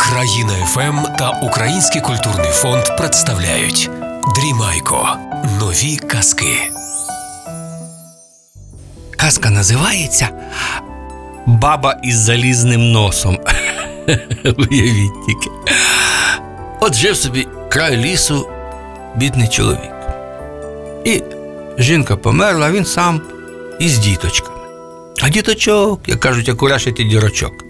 Країна ФМ та Український культурний фонд представляють Дрімайко. Нові казки. Казка називається Баба із залізним носом. Уявіть тільки. От жив собі край лісу бідний чоловік. І жінка померла, він сам із діточками. А діточок, як кажуть, як урашити дірочок.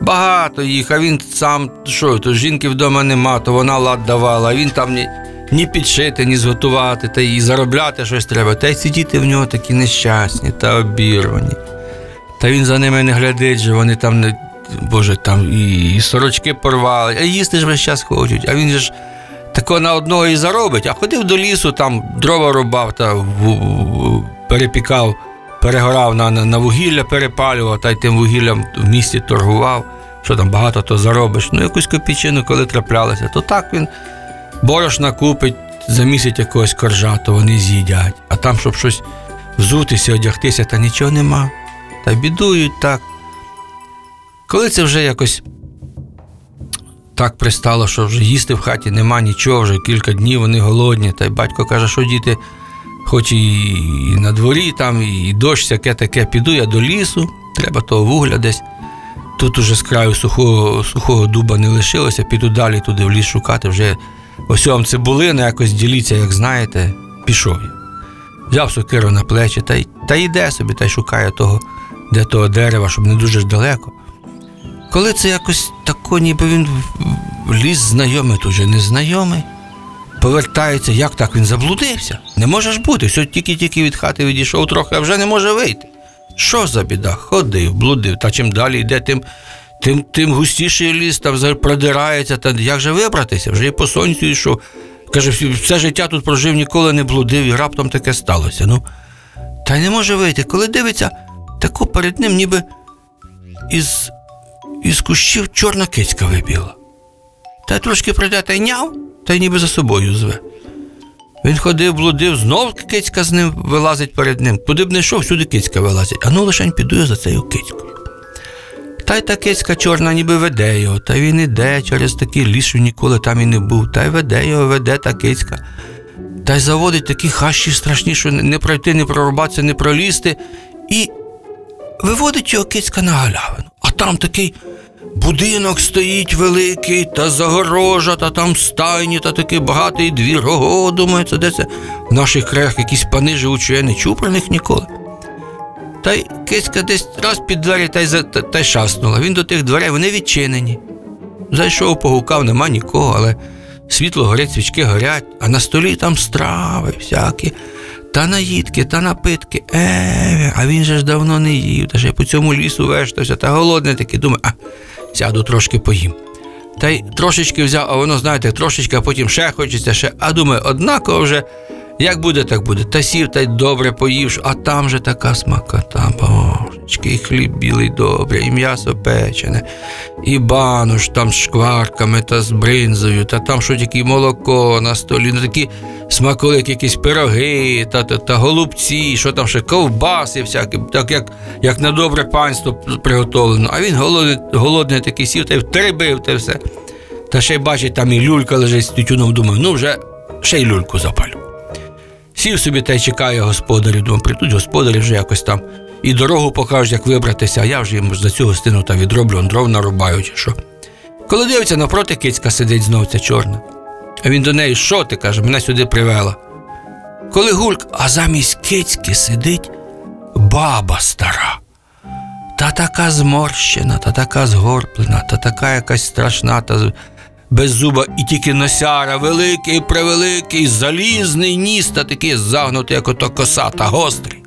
Багато їх, а він сам, що, то жінки вдома нема, то вона лад давала, а він там ні, ні підшити, ні зготувати, та й заробляти щось треба. Та й ці діти в нього такі нещасні та обірвані. Та він за ними не глядить, же вони там не. Боже, там і, і сорочки порвали, а їсти ж весь час хочуть. А він же ж тако на одного і заробить, а ходив до лісу, там дрова рубав та перепікав, перегорав на, на, вугілля, перепалював, та й тим вугіллям в місті торгував. Що там багато то заробиш. Ну, якусь копійчину, коли траплялося, то так він борошна купить, замісить якогось коржа, то вони з'їдять. А там, щоб щось взутися, одягтися, та нічого нема. Та бідують так. Коли це вже якось так пристало, що вже їсти в хаті нема нічого, вже кілька днів вони голодні. Та й батько каже, що діти, хоч і на дворі, там, і дощ, всяке таке, піду я до лісу, треба того вугля десь. Тут уже з краю сухого, сухого дуба не лишилося, піду далі туди в ліс шукати. Вже ось вам цибулина, якось діліться, як знаєте, пішов я. Взяв сокиру на плечі та, та йде собі, та й шукає того, де того дерева, щоб не дуже ж далеко. Коли це якось тако, ніби він ліс знайомий, тут же незнайомий, повертається, як так він заблудився? Не може ж бути, все тільки-тільки від хати відійшов трохи, а вже не може вийти. Що за біда? Ходив, блудив, та чим далі йде, тим, тим, тим густіший ліс там продирається, та як же вибратися? Вже і по сонцю йшов. Каже, все життя тут прожив, ніколи не блудив, і раптом таке сталося. Ну, та й не може вийти. Коли дивиться, тако перед ним ніби із, із кущів чорна кицька вибігла. Та трошки пройде та й няв, та й ніби за собою зве. Він ходив, блудив, знов кицька з ним вилазить перед ним. Куди б не йшов, всюди кицька вилазить. А ну лишень піду я за цією кицькою. Та й та кицька чорна ніби веде його, та він іде через такий ліс, що ніколи там і не був, та й веде його, веде та кицька. Та й заводить такі хащі страшні, що не пройти, не прорубатися, не пролізти. І виводить його кицька на галявину. А там такий будинок стоїть великий, та загорожа, та там стайні, та такий багатий двір. Ого, думаю, це де це в наших краях якісь пани живуть, що я не чув про них ніколи. Та й кицька десь раз під двері та й, за- та, та й шаснула. Він до тих дверей, вони відчинені. Зайшов, погукав, нема нікого, але світло горять, свічки горять, а на столі там страви всякі, та наїдки, та напитки. Е, а він же ж давно не їв, та ще по цьому лісу вештався, та голодний такий, думає, а сяду трошки поїм. Та й трошечки взяв, а воно, знаєте, трошечки, а потім ще хочеться, ще. А думаю, однаково вже, як буде, так буде. Та сів, та й добре поївш, а там же така смакота, божечки, і хліб білий добре, і м'ясо печене, і бануш там з шкварками та з бринзою, та там що тільки молоко на столі, ну такі смаколики, якісь пироги, та, та, та голубці, що там ще ковбаси всякі, так як, як на добре панство приготовлено. А він голодний, голодний такий сів та й втрибив те все. Та ще й бачить, там і люлька лежить з тютюном, думаю, ну вже ще й люльку запалю. Сів собі та й чекає господарів. Думаю, прийдуть господарі вже якось там і дорогу покажуть, як вибратися, а я вже їм за цю гостину та відроблю, дров нарубаю чи що. Коли дивиться, навпроти кицька сидить знов ця чорна. А він до неї, що ти каже, мене сюди привела. Коли гульк, а замість кицьки сидить баба стара. Та така зморщена, та така згорблена, та така якась страшна, та з- без зуба і тільки носяра, великий, превеликий, залізний ніс, та такий загнутий, як ото коса, та гострий.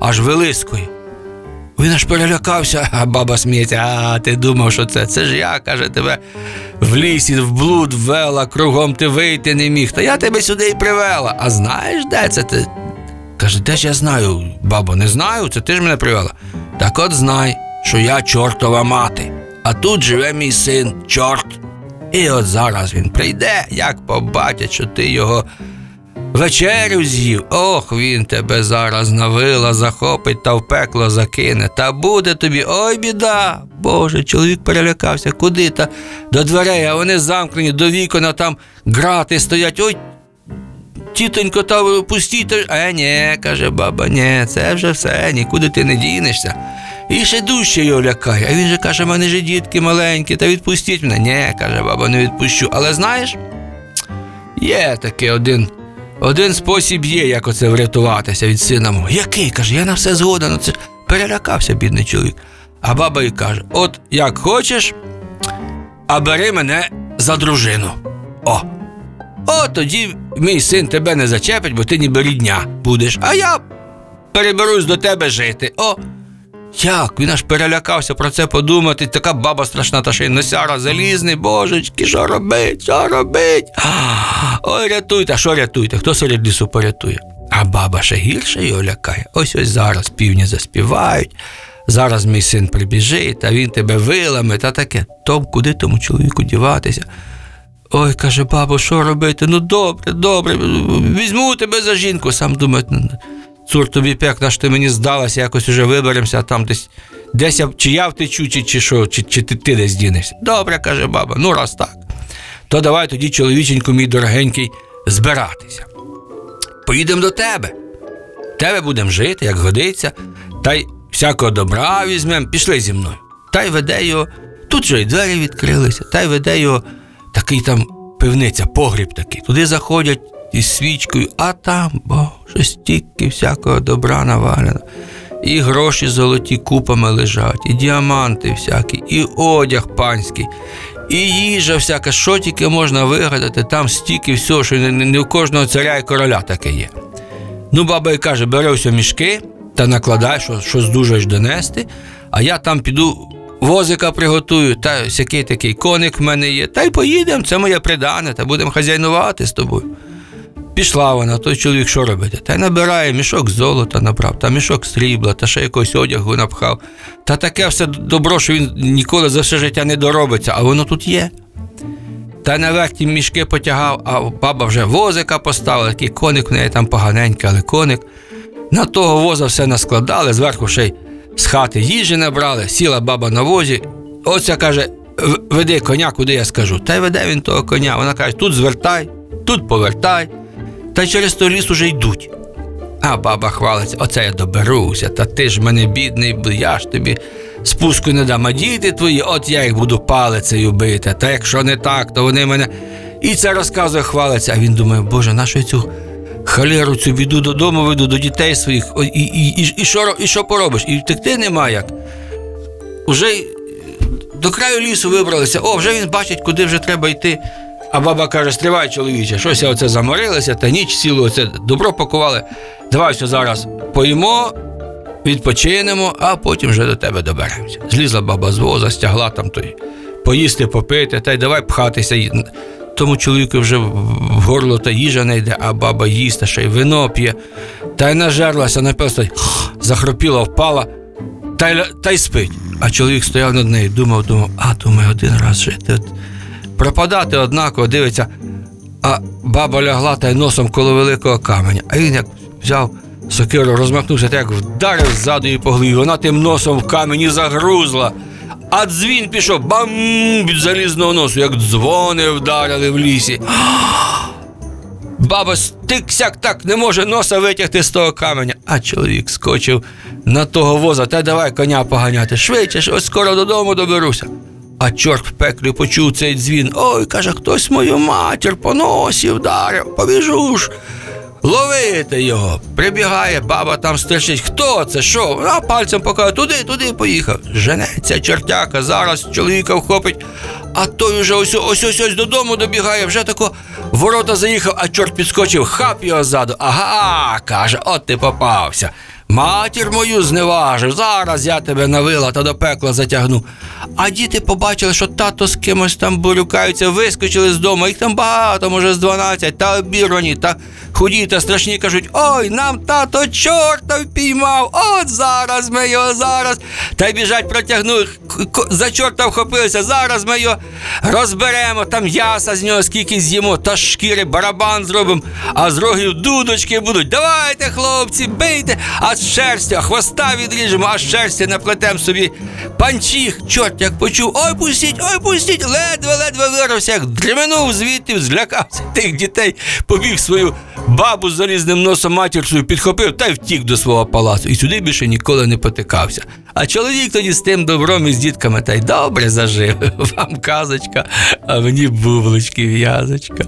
Аж вилискує. Він аж перелякався, а баба сміється, а ти думав, що це? Це ж я, каже, тебе в лісі, в блуд вела, кругом ти вийти не міг. Та я тебе сюди і привела. А знаєш, де це ти? Каже, де ж я знаю, бабо, не знаю, це ти ж мене привела. Так от знай, що я чортова мати, а тут живе мій син, чорт. І от зараз він прийде, як побачить, що ти його вечерю з'їв. Ох, він тебе зараз на вила захопить та в пекло закине. Та буде тобі, ой біда. Боже, чоловік перелякався, куди та до дверей, а вони замкнені, до вікон, там грати стоять. Ой, тітонько, та пустіть. Е, ні, каже баба, ні, це вже все, нікуди ти не дінешся. І ще дужче його лякає. А він же каже, в мене ж дітки маленькі, та відпустіть мене. Ні, каже баба, не відпущу. Але знаєш, є такий один. Один спосіб є, як оце врятуватися від сина мого. Який? каже, я на все згоден. Ну, Це перелякався, бідний чоловік. А баба й каже: от як хочеш, а бери мене за дружину. О! О, тоді мій син тебе не зачепить, бо ти ніби рідня будеш, а я переберусь до тебе жити. О! Як? Він аж перелякався про це подумати. Така баба страшна, та ще й носяра залізний, божечки, що робить, що робить? Ой, рятуйте, а що рятуйте? Хто серед лісу порятує? А баба ще гірше його лякає. Ось ось зараз півні заспівають. Зараз мій син прибіжить, а він тебе вилами та таке. Том, куди тому чоловіку діватися? Ой, каже, бабо, що робити? Ну добре, добре, візьму тебе за жінку. Сам думає, «Ну, цур тобі пекна, що ти мені здалася, якось уже виберемося, там десь десь я, чи я втечу, чи, чи що, чи, чи ти, ти десь дінешся. Добре, каже баба, ну раз так. То давай тоді, чоловіченьку, мій дорогенький, збиратися. Поїдемо до тебе. Тебе будемо жити, як годиться, та й всякого добра візьмемо, пішли зі мною. Та й веде його, тут же й двері відкрилися, та й веде його такий там пивниця, погріб такий. Туди заходять із свічкою, а там, боже, стільки всякого добра навалено. І гроші золоті купами лежать, і діаманти всякі, і одяг панський, і їжа всяка, що тільки можна вигадати, там стільки всього, що не, в кожного царя і короля таке є. Ну, баба й каже, бери все мішки та накладай, що, що здужаєш донести, а я там піду возика приготую, та всякий такий коник в мене є, та й поїдемо, це моє придане, та будемо хазяйнувати з тобою. Пішла вона, той чоловік що робити? Та й набирає мішок золота набрав, та мішок срібла, та ще якогось одягу напхав. Та таке все добро, що він ніколи за все життя не доробиться, а воно тут є. Та наверх ті мішки потягав, а баба вже возика поставила, такий коник в неї там поганенький, але коник. На того воза все наскладали, зверху ще й з хати їжі набрали, сіла баба на возі. Оця каже: веди коня, куди я скажу. Та й веде він того коня. Вона каже, тут звертай, тут повертай. Та й через той ліс уже йдуть. А баба хвалиться, оце я доберуся, та ти ж мене бідний, бо я ж тобі спуску не дам, а діти твої, от я їх буду палицею бити. Та якщо не так, то вони мене. І це розказує, хвалиться. А він думає, Боже, я цю халеру, цю біду додому веду до дітей своїх, і, і, і, і, що, і що поробиш? І втекти нема як. Уже до краю лісу вибралися, о, вже він бачить, куди вже треба йти. А баба каже: стривай, чоловіче, щось я оце заморилася, та ніч цілу оце добро пакували. Давай все зараз поїмо, відпочинемо, а потім вже до тебе доберемося. Злізла баба з воза, стягла там той поїсти, попити, та й давай пхатися. Тому чоловіку вже в горло та їжа не йде, а баба їсть, ще й вино п'є. Та й нажерлася, напевно, захропіла, впала, та й, та й спить. А чоловік стояв над нею, думав, думав, а думаю, один раз жити. Пропадати однаково, дивиться, а баба лягла та й носом коло великого каменя. А він як взяв сокиру, розмахнувся, так як вдарив ззаду її по голові. Вона тим носом в камені загрузла. А дзвін пішов бам від залізного носу, як дзвони вдарили в лісі. Баба стик-сяк так не може носа витягти з того каменя. А чоловік скочив на того воза та давай коня поганяти. Швидше, ось скоро додому доберуся. А чорт в пеклі почув цей дзвін. Ой, каже, хтось мою матір по носі вдарив, побіжу ж. Ловити його. Прибігає, баба там стерчить. Хто це? Що? А пальцем показує, туди, туди поїхав. Женеться чортяка, зараз чоловіка вхопить, а той уже ось ось ось ось додому добігає, вже тако ворота заїхав, а чорт підскочив, хап його ззаду. Ага, каже, от ти попався. Матір мою зневажив, зараз я тебе на вила та до пекла затягну. А діти побачили, що тато з кимось там бурюкаються, вискочили з дому, їх там багато, може, з 12, та обірвані, та худі та страшні кажуть: ой, нам тато чорта впіймав, от зараз ми його зараз. Та й біжать, к- за чорта вхопилися, зараз ми його розберемо, там м'яса з нього скільки з'їмо, та шкіри барабан зробимо, а з рогів дудочки будуть. Давайте, хлопці, бийте, а з шерсті, а хвоста відріжемо, а з шерсті наплетемо собі панчіх. Чорт, як почув, ой, пустіть, ой, пустіть, ледве-ледве вирвався, як дременув звідти, злякався тих дітей, побіг свою бабу з залізним носом матір свою підхопив та й втік до свого палацу. І сюди більше ніколи не потикався. А чоловік тоді з тим добром і з дітками та й добре зажив. Вам казочка, а мені бублички в'язочка.